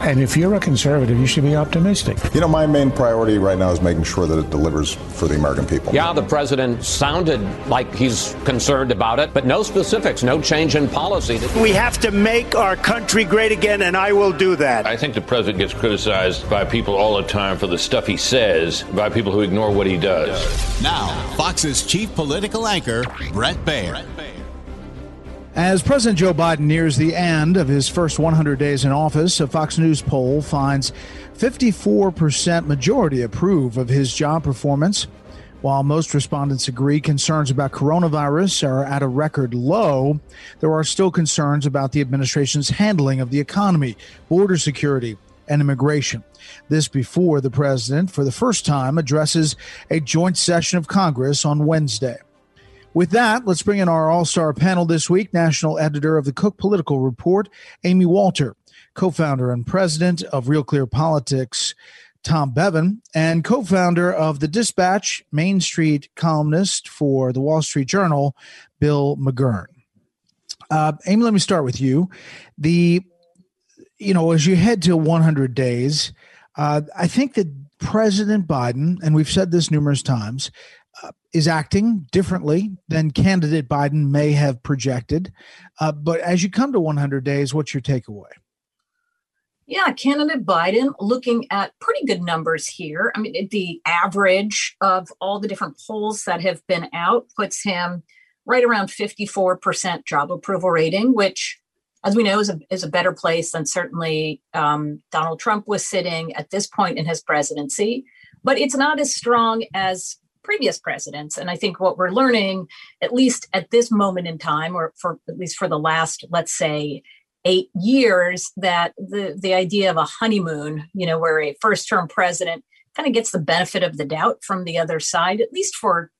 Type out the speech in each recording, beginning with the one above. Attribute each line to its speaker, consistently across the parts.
Speaker 1: And if you're a conservative, you should be optimistic.
Speaker 2: You know, my main priority right now is making sure that it delivers for the American people.
Speaker 3: Yeah, the president sounded like he's concerned about it, but no specifics, no change in policy.
Speaker 4: We have to make our country great again, and I will do that.
Speaker 5: I think the president gets criticized by people all the time for the stuff he says, by people who ignore what he does.
Speaker 6: Now, Fox's chief political anchor, Bret Baier.
Speaker 7: As President Joe Biden nears the end of his first 100 days in office, a Fox News poll finds 54% majority approve of his job performance. While most respondents agree concerns about coronavirus are at a record low, there are still concerns about the administration's handling of the economy, border security, and immigration. This before the president, for the first time, addresses a joint session of Congress on Wednesday. With that, let's bring in our all star panel this week national editor of the Cook Political Report, Amy Walter, co founder and president of Real Clear Politics, Tom Bevan, and co founder of The Dispatch, Main Street columnist for the Wall Street Journal, Bill McGurn. Uh, Amy, let me start with you. The, you know, as you head to 100 days, uh, I think that President Biden, and we've said this numerous times, is acting differently than candidate Biden may have projected. Uh, but as you come to 100 days, what's your takeaway?
Speaker 8: Yeah, candidate Biden looking at pretty good numbers here. I mean, the average of all the different polls that have been out puts him right around 54% job approval rating, which, as we know, is a, is a better place than certainly um, Donald Trump was sitting at this point in his presidency. But it's not as strong as previous presidents. And I think what we're learning, at least at this moment in time, or for at least for the last, let's say, eight years, that the the idea of a honeymoon, you know, where a first term president kind of gets the benefit of the doubt from the other side, at least for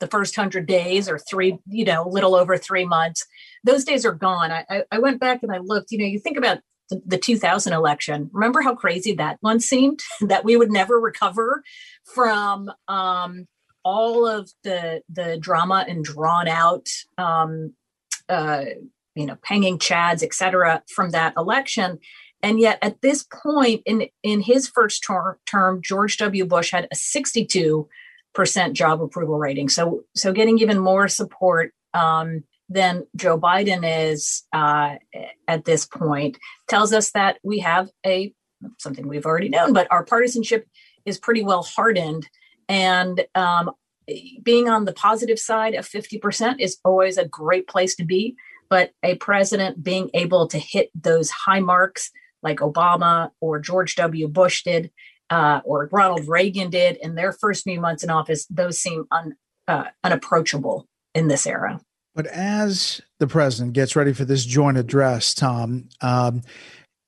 Speaker 8: the first hundred days or three, you know, a little over three months. Those days are gone. I, I went back and I looked, you know, you think about the, the 2000 election. Remember how crazy that one seemed that we would never recover from um, all of the the drama and drawn out um, uh, you know hanging chads etc from that election. And yet at this point in in his first ter- term george w. Bush had a 62 percent job approval rating. So so getting even more support um, than joe biden is uh, at this point tells us that we have a something we've already known but our partisanship is pretty well hardened and um, being on the positive side of 50% is always a great place to be. But a president being able to hit those high marks like Obama or George W. Bush did, uh, or Ronald Reagan did in their first few months in office, those seem un, uh, unapproachable in this era.
Speaker 7: But as the president gets ready for this joint address, Tom, um,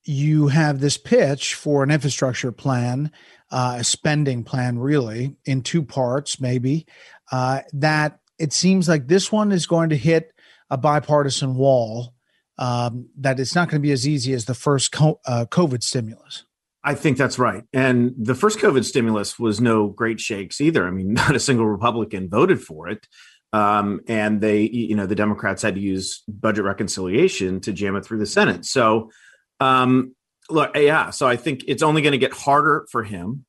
Speaker 7: you have this pitch for an infrastructure plan uh, a spending plan, really, in two parts, maybe. Uh, that it seems like this one is going to hit a bipartisan wall. Um, that it's not going to be as easy as the first co- uh, COVID stimulus.
Speaker 9: I think that's right. And the first COVID stimulus was no great shakes either. I mean, not a single Republican voted for it. Um, and they, you know, the Democrats had to use budget reconciliation to jam it through the Senate. So, um, look, yeah. So I think it's only going to get harder for him.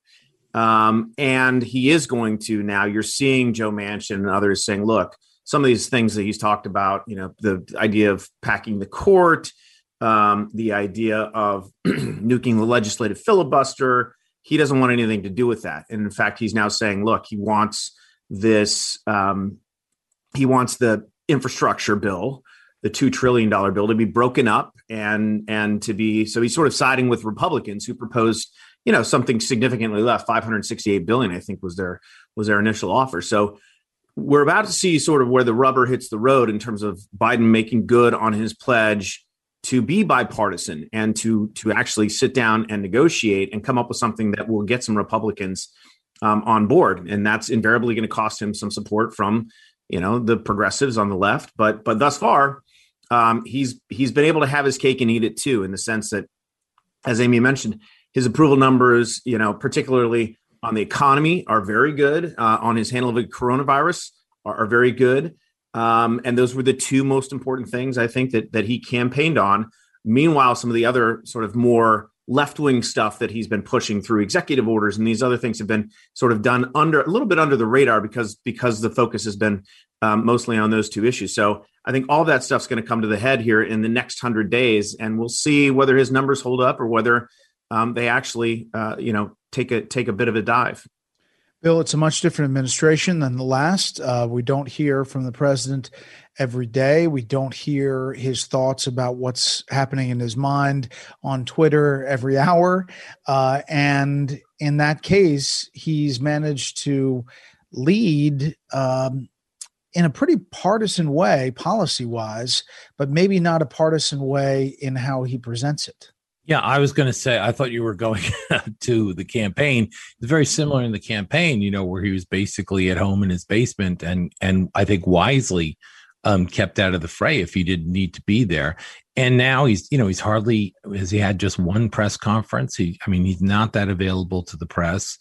Speaker 9: Um, and he is going to now. You're seeing Joe Manchin and others saying, look, some of these things that he's talked about, you know, the idea of packing the court, um, the idea of nuking the legislative filibuster. He doesn't want anything to do with that. And in fact, he's now saying, look, he wants this, um, he wants the infrastructure bill the two trillion dollar bill to be broken up and and to be so he's sort of siding with Republicans who proposed you know something significantly less 568 billion i think was their was their initial offer. So we're about to see sort of where the rubber hits the road in terms of biden making good on his pledge to be bipartisan and to to actually sit down and negotiate and come up with something that will get some republicans um, on board. And that's invariably going to cost him some support from you know the progressives on the left. But but thus far um, he's he's been able to have his cake and eat it too in the sense that as amy mentioned his approval numbers, you know, particularly on the economy, are very good. Uh, on his handle of the coronavirus, are, are very good. Um, and those were the two most important things I think that that he campaigned on. Meanwhile, some of the other sort of more left wing stuff that he's been pushing through executive orders and these other things have been sort of done under a little bit under the radar because because the focus has been um, mostly on those two issues. So I think all that stuff's going to come to the head here in the next hundred days, and we'll see whether his numbers hold up or whether um, they actually, uh, you know, take a take a bit of a dive.
Speaker 7: Bill, it's a much different administration than the last. Uh, we don't hear from the president every day. We don't hear his thoughts about what's happening in his mind on Twitter every hour. Uh, and in that case, he's managed to lead um, in a pretty partisan way, policy wise, but maybe not a partisan way in how he presents it.
Speaker 10: Yeah, I was going to say, I thought you were going to the campaign. It's very similar in the campaign, you know, where he was basically at home in his basement and, and I think wisely um, kept out of the fray if he didn't need to be there. And now he's, you know, he's hardly has he had just one press conference. He, I mean, he's not that available to the press,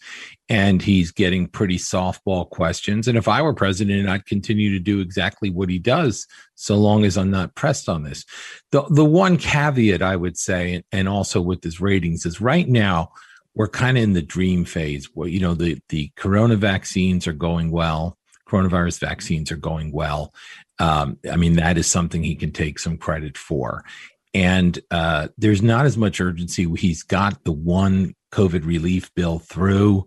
Speaker 10: and he's getting pretty softball questions. And if I were president, I'd continue to do exactly what he does, so long as I'm not pressed on this. The the one caveat I would say, and also with his ratings, is right now we're kind of in the dream phase where you know the the corona vaccines are going well coronavirus vaccines are going well um, I mean, that is something he can take some credit for. And uh, there's not as much urgency. He's got the one COVID relief bill through.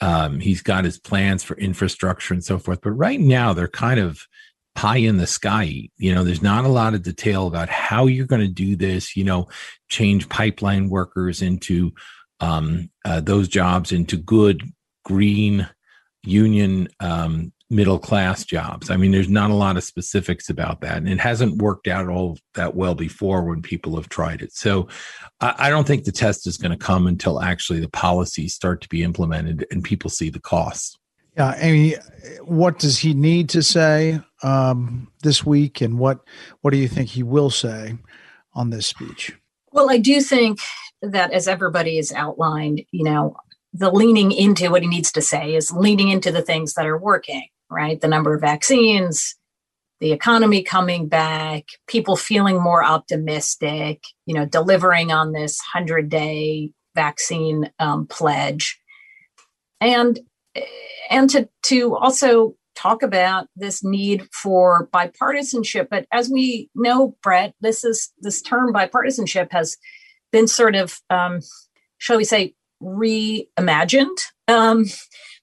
Speaker 10: Um, he's got his plans for infrastructure and so forth. But right now, they're kind of pie in the sky. You know, there's not a lot of detail about how you're going to do this. You know, change pipeline workers into um, uh, those jobs into good green union um, middle class jobs. I mean, there's not a lot of specifics about that. And it hasn't worked out all that well before when people have tried it. So I, I don't think the test is going to come until actually the policies start to be implemented and people see the costs.
Speaker 7: Yeah, Amy, what does he need to say um, this week, and what what do you think he will say on this speech?
Speaker 8: Well, I do think that, as everybody has outlined, you know, the leaning into what he needs to say is leaning into the things that are working right? The number of vaccines, the economy coming back, people feeling more optimistic, you know, delivering on this 100 day vaccine um, pledge. And and to to also talk about this need for bipartisanship but as we know bret this is this term bipartisanship has been sort of um, shall we say reimagined um,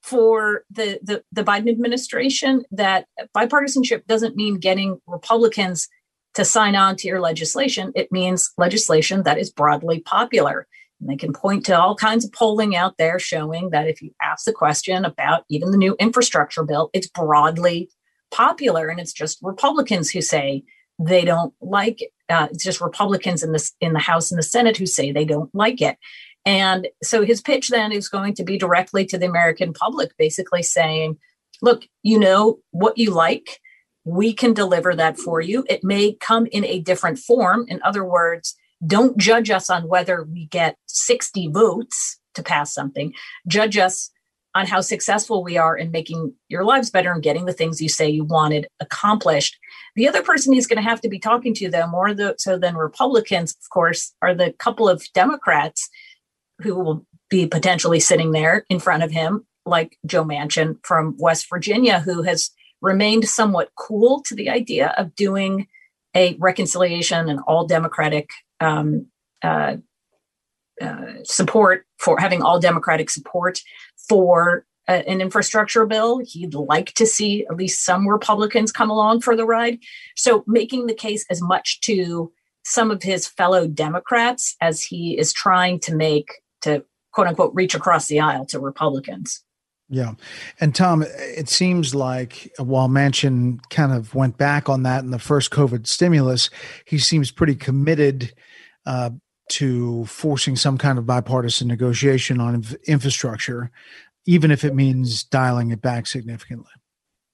Speaker 8: for the, the, the Biden administration that bipartisanship doesn't mean getting Republicans to sign on to your legislation. It means legislation that is broadly popular. And they can point to all kinds of polling out there showing that if you ask the question about even the new infrastructure bill, it's broadly popular. And it's just Republicans who say they don't like it. Uh, it's just Republicans in the in the House and the Senate who say they don't like it. And so his pitch then is going to be directly to the American public, basically saying, look, you know what you like. We can deliver that for you. It may come in a different form. In other words, don't judge us on whether we get 60 votes to pass something. Judge us on how successful we are in making your lives better and getting the things you say you wanted accomplished. The other person he's going to have to be talking to, though, more so than Republicans, of course, are the couple of Democrats who will be potentially sitting there in front of him, like Joe Manchin from West Virginia, who has remained somewhat cool to the idea of doing a reconciliation and all Democratic um, uh, uh, support for having all Democratic support for uh, an infrastructure bill. He'd like to see at least some Republicans come along for the ride. So, making the case as much to some of his fellow Democrats as he is trying to make to quote unquote reach across the aisle to Republicans.
Speaker 7: Yeah. And Tom, it seems like while Manchin kind of went back on that in the first COVID stimulus, he seems pretty committed uh, to forcing some kind of bipartisan negotiation on inf- infrastructure, even if it means dialing it back significantly.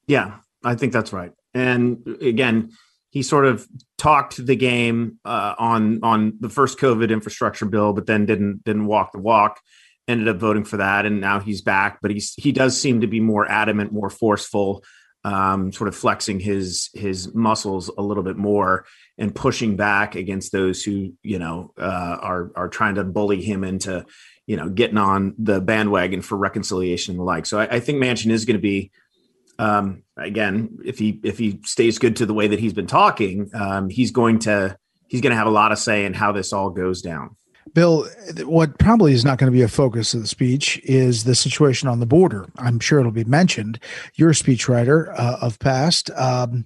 Speaker 9: Yeah, I think that's right. And again, he sort of talked the game uh, on on the first COVID infrastructure bill, but then didn't didn't walk the walk ended up voting for that, and now he's back. But he's he does seem to be more adamant, more forceful, um, sort of flexing his his muscles a little bit more and pushing back against those who you know uh, are are trying to bully him into you know getting on the bandwagon for reconciliation and the like. So I, I think Manchin is going to be. Um, again, if he if he stays good to the way that he's been talking, um, he's going to he's going to have a lot of say in how this all goes down.
Speaker 7: Bill, what probably is not going to be a focus of the speech is the situation on the border. I'm sure it'll be mentioned. You're a speechwriter uh, of past. Um,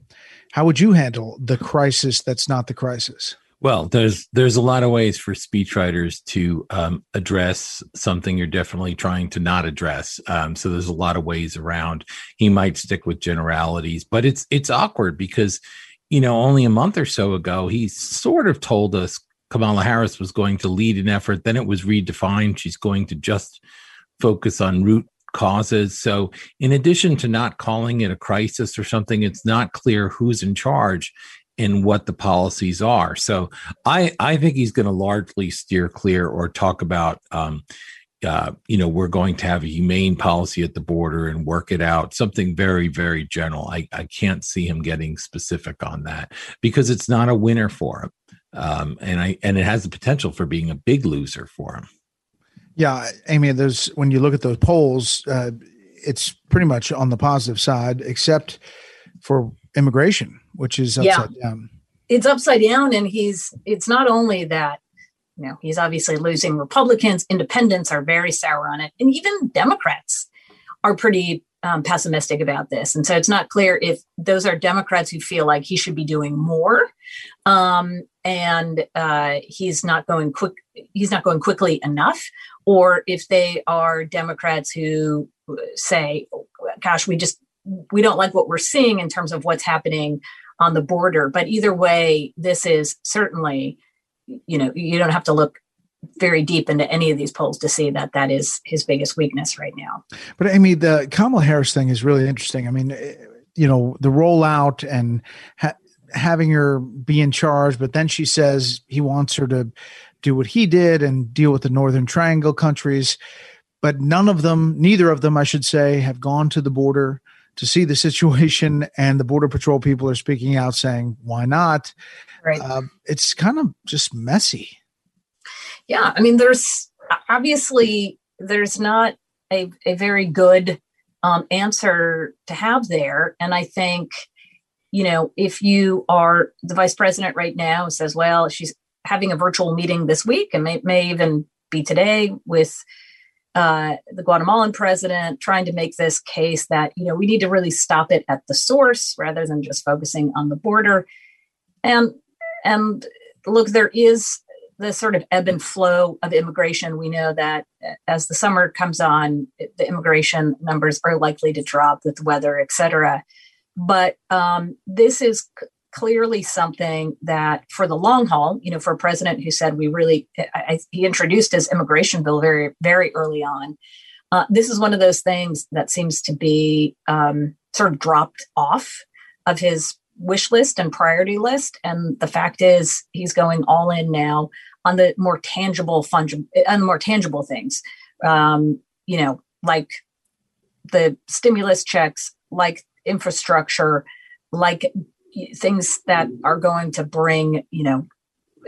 Speaker 7: how would you handle the crisis that's not the crisis?
Speaker 10: Well, there's there's a lot of ways for speechwriters to um, address something you're definitely trying to not address. Um, so there's a lot of ways around. He might stick with generalities, but it's it's awkward because you know only a month or so ago he sort of told us Kamala Harris was going to lead an effort. Then it was redefined. She's going to just focus on root causes. So, in addition to not calling it a crisis or something, it's not clear who's in charge and what the policies are. So, I I think he's going to largely steer clear or talk about. Um, uh, you know, we're going to have a humane policy at the border and work it out. Something very, very general. I, I can't see him getting specific on that because it's not a winner for him um, and I and it has the potential for being a big loser for him.
Speaker 7: Yeah, Amy. There's when you look at those polls, uh, it's pretty much on the positive side, except for immigration, which is upside yeah. down.
Speaker 8: It's upside down, and he's. It's not only that. You know, he's obviously losing Republicans. Independents are very sour on it, and even Democrats are pretty um, pessimistic about this. And so it's not clear if those are Democrats who feel like he should be doing more, um, and uh, he's not going quick. He's not going quickly enough, or if they are Democrats who say, "Gosh, we just we don't like what we're seeing in terms of what's happening on the border." But either way, this is certainly, you know, you don't have to look very deep into any of these polls to see that that is his biggest weakness right now.
Speaker 7: But I mean, the Kamala Harris thing is really interesting. I mean, eh, you know, the rollout and ha- having her be in charge, but then she says he wants her to do what he did and deal with the Northern Triangle countries. But none of them, neither of them, I should say, have gone to the border to see the situation. And the Border Patrol people are speaking out saying, why not?
Speaker 8: Right.
Speaker 7: Uh, it's kind of just messy
Speaker 8: yeah i mean there's obviously there's not a, a very good um, answer to have there and i think you know if you are the vice president right now says well she's having a virtual meeting this week and may, may even be today with uh, the Guatemalan president trying to make this case that you know we need to really stop it at the source rather than just focusing on the border and and look there is the sort of ebb and flow of immigration, we know that as the summer comes on, the immigration numbers are likely to drop with weather, et cetera. But um, this is clearly something that, for the long haul, you know, for a president who said we really, I, he introduced his immigration bill very, very early on. Uh, this is one of those things that seems to be um, sort of dropped off of his wish list and priority list. And the fact is, he's going all in now on the more tangible, fungible, the more tangible things. Um, you know, like the stimulus checks, like infrastructure, like things that are going to bring, you know,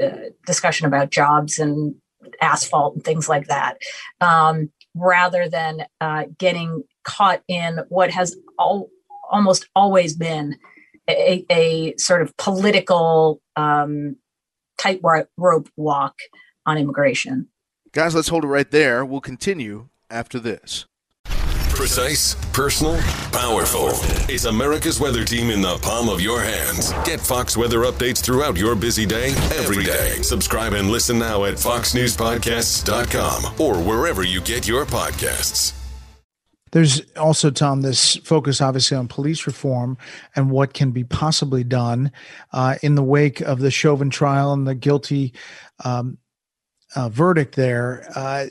Speaker 8: uh, discussion about jobs and asphalt and things like that, um, rather than uh, getting caught in what has all, almost always been a, a sort of political um, tightrope walk on immigration.
Speaker 11: Guys, let's hold it right there. We'll continue after this. Precise, personal, powerful. It's America's weather team in the palm of your hands? Get Fox weather updates throughout your busy day, every day. Subscribe and listen now at foxnewspodcasts.com or wherever you get your podcasts.
Speaker 7: There's also, Tom, this focus obviously on police reform and what can be possibly done uh, in the wake of the Chauvin trial and the guilty um, uh, verdict there. Uh,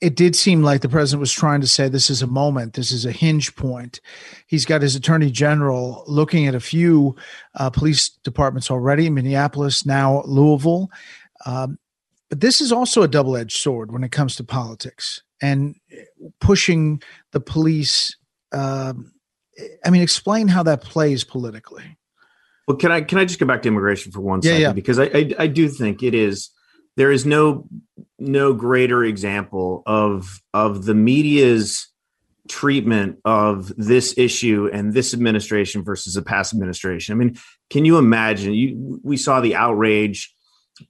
Speaker 7: it did seem like the president was trying to say this is a moment, this is a hinge point. He's got his attorney general looking at a few uh, police departments already, Minneapolis, now Louisville. Um, but this is also a double edged sword when it comes to politics and pushing the police. Um, I mean, explain how that plays politically.
Speaker 9: Well, can I can I just go back to immigration for one
Speaker 7: yeah,
Speaker 9: second
Speaker 7: yeah.
Speaker 9: because I, I I do think it is there is no no greater example of of the media's treatment of this issue and this administration versus a past administration. I mean, can you imagine? You we saw the outrage,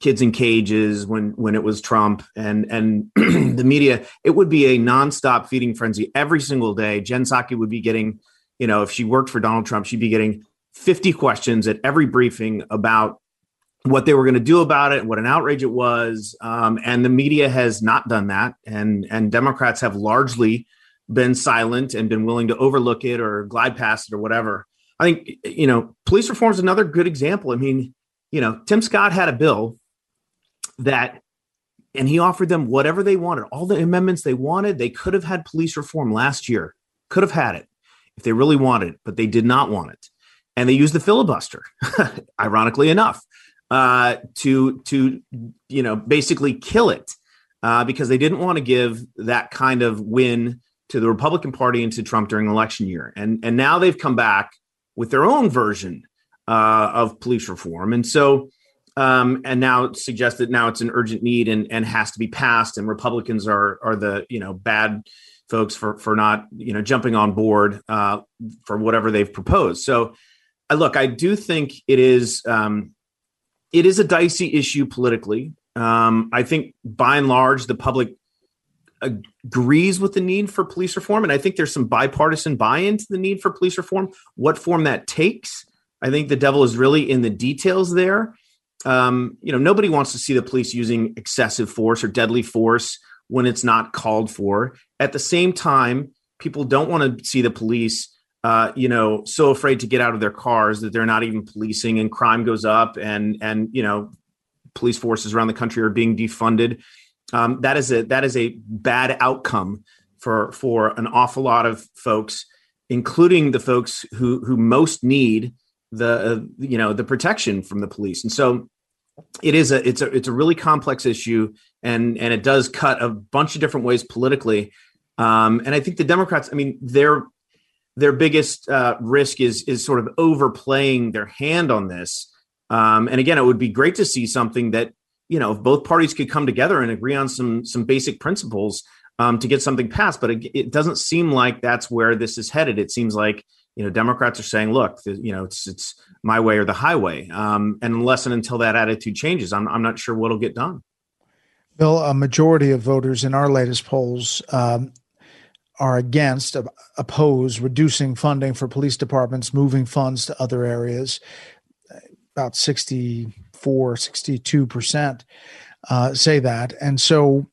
Speaker 9: kids in cages when when it was Trump and and the media. It would be a nonstop feeding frenzy every single day. Jen Psaki would be getting, you know, if she worked for Donald Trump, she'd be getting 50 questions at every briefing about what they were going to do about it, what an outrage it was, um, and the media has not done that, and and Democrats have largely been silent and been willing to overlook it or glide past it or whatever. I think you know police reform is another good example. I mean, you know, Tim Scott had a bill that, and he offered them whatever they wanted, all the amendments they wanted. They could have had police reform last year, could have had it if they really wanted, it, but they did not want it, and they used the filibuster, ironically enough uh, to to you know basically kill it uh, because they didn't want to give that kind of win to the Republican Party and to Trump during election year, and and now they've come back with their own version uh, of police reform, and so. Um, and now suggest that now it's an urgent need and, and has to be passed, and Republicans are are the you know bad folks for for not you know jumping on board uh, for whatever they've proposed. So, I look, I do think it is um, it is a dicey issue politically. Um, I think by and large, the public agrees with the need for police reform. And I think there's some bipartisan buy in to the need for police reform. What form that takes, I think the devil is really in the details there. Um, you know, nobody wants to see the police using excessive force or deadly force when it's not called for. At the same time, people don't want to see the police uh, you know, so afraid to get out of their cars that they're not even policing, and crime goes up, and and you know, police forces around the country are being defunded. Um, that is a that is a bad outcome for for an awful lot of folks, including the folks who who most need the uh, you know the protection from the police. And so, it is a it's a it's a really complex issue, and and it does cut a bunch of different ways politically. Um, and I think the Democrats, I mean, they're their biggest uh, risk is is sort of overplaying their hand on this. Um, and again, it would be great to see something that you know if both parties could come together and agree on some some basic principles um, to get something passed. But it, it, doesn't seem like that's where this is headed. It seems like you know Democrats are saying, look, the, you know, it's it's my way or the highway. Um, and unless and until that attitude changes, I'm I'm not sure what'll get done.
Speaker 7: Bill, a majority of voters in our latest polls um, are against, oppose reducing funding for police departments, moving funds to other areas. About 64, 62% uh, say that. And so,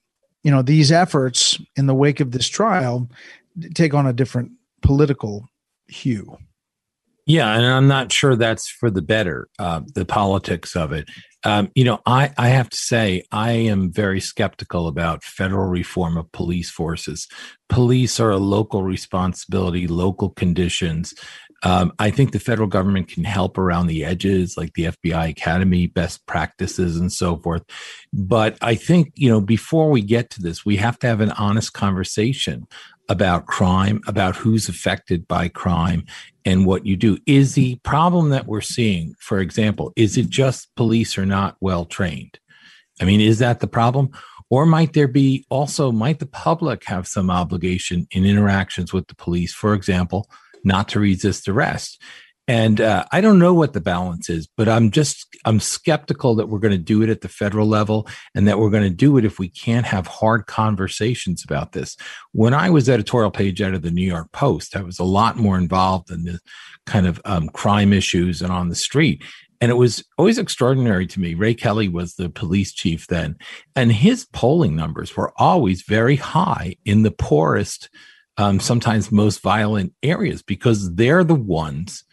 Speaker 7: you know, these efforts in the wake of this trial take on a different political hue.
Speaker 10: Yeah, and I'm not sure that's for the better, uh, the politics of it. Um, you know, I, I have to say, I am very skeptical about federal reform of police forces. Police are a local responsibility, local conditions. Um, I think the federal government can help around the edges, like the FBI Academy, best practices, and so forth. But I think, you know, before we get to this, we have to have an honest conversation about crime, about who's affected by crime and what you do. Is the problem that we're seeing, for example, is it just police are not well trained? I mean, is that the problem? Or might there be also, might the public have some obligation in interactions with the police, for example, not to resist arrest? And uh, I don't know what the balance is, but I'm just I'm skeptical that we're going to do it at the federal level, and that we're going to do it if we can't have hard conversations about this. When I was editorial page editor of the New York Post, I was a lot more involved in the kind of um, crime issues and on the street. And it was always extraordinary to me. Ray Kelly was the police chief then, and his polling numbers were always very high in the poorest, um, sometimes most violent areas because they're the ones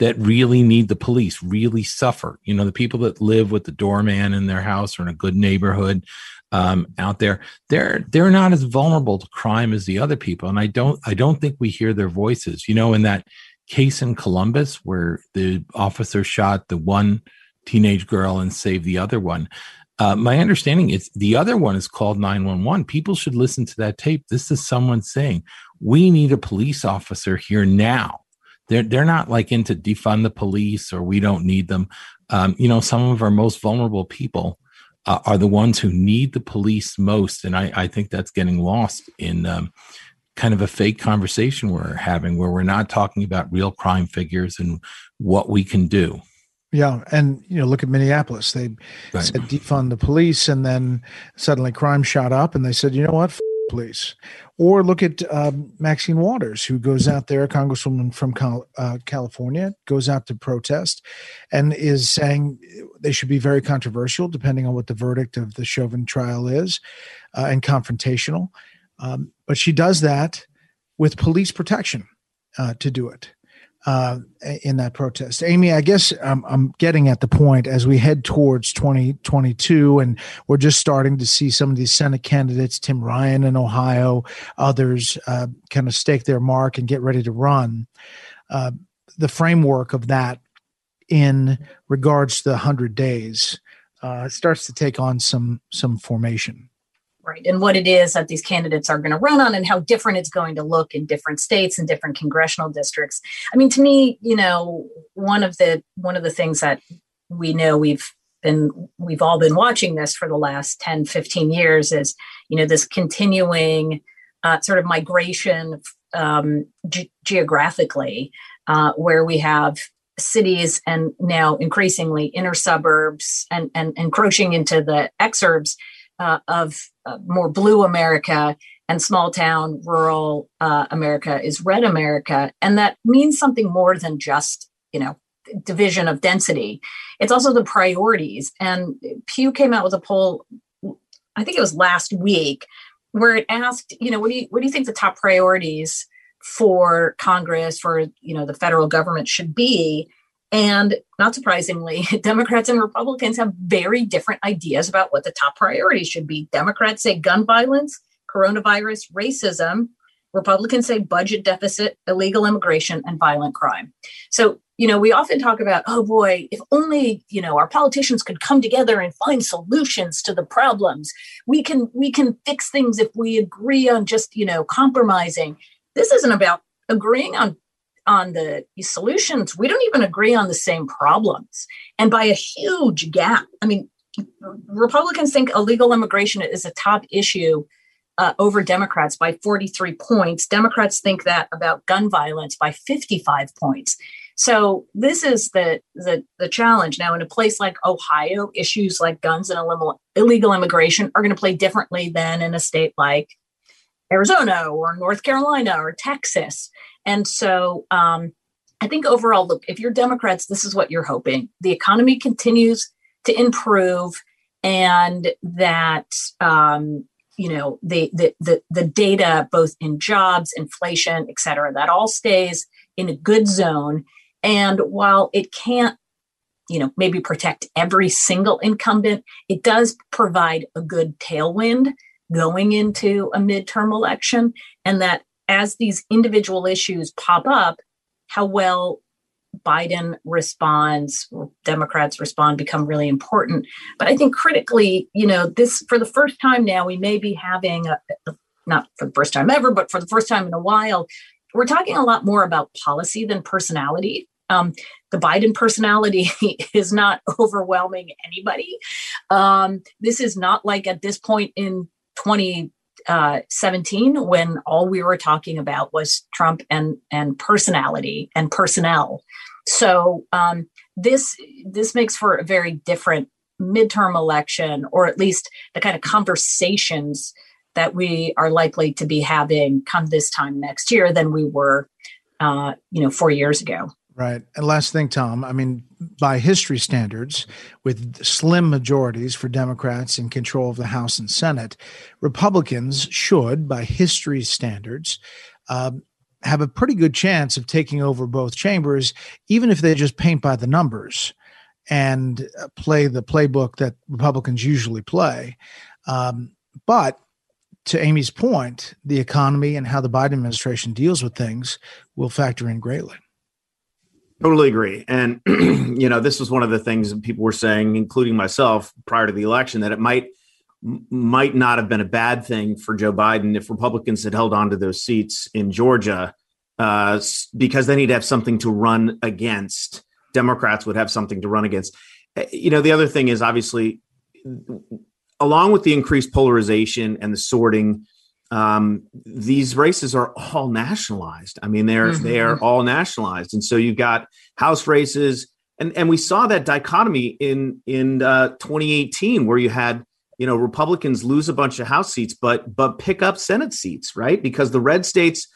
Speaker 10: that really need the police, really suffer. You know, the people that live with the doorman in their house or in a good neighborhood um, out there, they're they're not as vulnerable to crime as the other people. And I don't I don't think we hear their voices. You know, in that case in Columbus where the officer shot the one teenage girl and saved the other one. Uh, my understanding is the other one is called 911. People should listen to that tape. This is someone saying, We need a police officer here now. They're, they're not like into defund the police or we don't need them. Um, you know, some of our most vulnerable people uh, are the ones who need the police most. And I, I think that's getting lost in um, kind of a fake conversation we're having where we're not talking about real crime figures and what we can do.
Speaker 7: Yeah, and you know, look at Minneapolis. They right. said defund the police, and then suddenly crime shot up, and they said, you know what, F- police. Or look at um, Maxine Waters, who goes out there, a congresswoman from Cal- uh, California, goes out to protest, and is saying they should be very controversial, depending on what the verdict of the Chauvin trial is, uh, and confrontational. Um, but she does that with police protection uh, to do it uh, in that protest. Amy, I guess I'm, I'm, getting at the point as we head towards 2022, and we're just starting to see some of these Senate candidates, Tim Ryan in Ohio, others uh, kind of stake their mark and get ready to run. Uh, the framework of that in regards to the 100 days uh, starts to take on some some formation
Speaker 8: right and what it is that these candidates are going to run on and how different it's going to look in different states and different congressional districts. I mean to me you know one of the one of the things that we know we've been we've all been watching this for the last 10 15 years is you know this continuing uh, sort of migration um, ge- geographically uh, where we have cities and now increasingly inner suburbs and, and encroaching into the exurbs uh, of uh, more blue America and small town rural uh, America is red America. And that means something more than just, you know, division of density. It's also the priorities. And Pew came out with a poll, I think it was last week, where it asked, you know, what do you what do you think the top priorities for Congress, for you know, the federal government should be? And not surprisingly, Democrats and Republicans have very different ideas about what the top priorities should be. Democrats say gun violence, coronavirus, racism. Republicans say budget deficit, illegal immigration, and violent crime. So, you know, we often talk about, oh boy, if only, you know, our politicians could come together and find solutions to the problems. We can we can fix things if we agree on just, you know, compromising. This isn't about agreeing on on the solutions, we don't even agree on the same problems. And by a huge gap. I mean, Republicans think illegal immigration is a top issue uh, over Democrats by 43 points. Democrats think that about gun violence by 55 points. So this is the, the the challenge now. In a place like Ohio, issues like guns and illegal immigration are going to play differently than in a state like Arizona or North Carolina or Texas. And so um, I think overall, look, if you're Democrats, this is what you're hoping. The economy continues to improve and that um, you know the, the the the data both in jobs inflation et cetera that all stays in a good zone and while it can't you know maybe protect every single incumbent it does provide a good tailwind going into a midterm election and that as these individual issues pop up, how well Biden responds, Democrats respond become really important. But I think critically, you know, this for the first time now, we may be having, a, not for the first time ever, but for the first time in a while, we're talking a lot more about policy than personality. Um, the Biden personality is not overwhelming anybody. Um, this is not like at this point in 20 uh, 17 when all we were talking about was Trump and and personality and personnel. So um, this this makes for a very different midterm election, or at least the kind of conversations that we are likely to be having come this time next year than we were, uh, you know, four years ago.
Speaker 7: Right. And last thing, Tom, I mean, by history standards, with slim majorities for Democrats in control of the House and Senate, Republicans should, by history standards, um, have a pretty good chance of taking over both chambers, even if they just paint by the numbers and uh, play the playbook that Republicans usually play. Um, but to Amy's point, the economy and how the Biden administration deals with things will factor in greatly.
Speaker 9: Totally agree. And, you know, this was one of the things that people were saying, including myself prior to the election, that it might might not have been a bad thing for Joe Biden if Republicans had held on to those seats in Georgia, uh, because then he'd have something to run against. Democrats would have something to run against. Eh, you know, the other thing is obviously, along with the increased polarization and the sorting, um, these races are all nationalized. I mean, they're mm-hmm. they are all nationalized, and so you've got House races, and and we saw that dichotomy in in uh, 2018 where you had you know Republicans lose a bunch of House seats, but but pick up Senate seats, right? Because the red states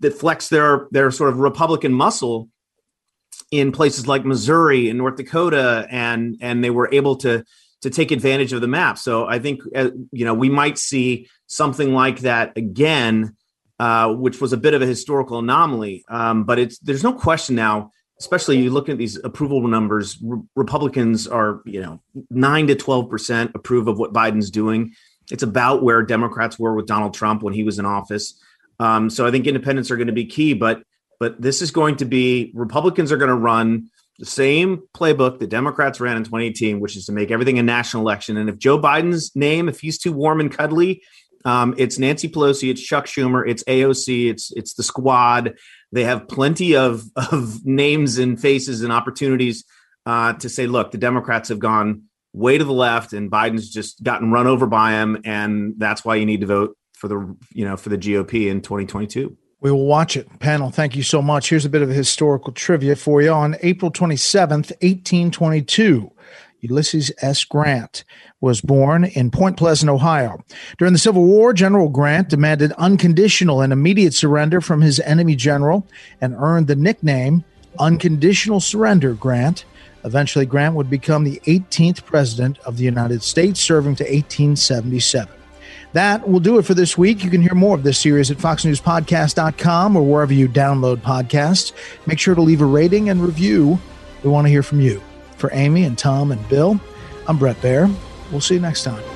Speaker 9: that flex their their sort of Republican muscle in places like Missouri and North Dakota, and and they were able to to take advantage of the map. So I think uh, you know we might see something like that again, uh, which was a bit of a historical anomaly. Um, but it's there's no question now, especially you look at these approval numbers. Re- Republicans are you know nine to twelve percent approve of what Biden's doing. It's about where Democrats were with Donald Trump when he was in office. Um, so I think independents are going to be key, but but this is going to be Republicans are going to run the same playbook the Democrats ran in 2018, which is to make everything a national election. And if Joe Biden's name, if he's too warm and cuddly, um, it's Nancy Pelosi, it's Chuck Schumer, it's AOC, it's it's the squad. They have plenty of of names and faces and opportunities uh, to say, look, the Democrats have gone way to the left, and Biden's just gotten run over by him, and that's why you need to vote for the you know for the GOP in 2022.
Speaker 7: We will watch it. Panel, thank you so much. Here's a bit of historical trivia for you. On April 27th, 1822, Ulysses S. Grant was born in Point Pleasant, Ohio. During the Civil War, General Grant demanded unconditional and immediate surrender from his enemy general and earned the nickname Unconditional Surrender Grant. Eventually, Grant would become the 18th President of the United States, serving to 1877. That will do it for this week. You can hear more of this series at foxnewspodcast.com or wherever you download podcasts. Make sure to leave a rating and review. We want to hear from you. For Amy and Tom and Bill, I'm Bret Baier. We'll see you next time.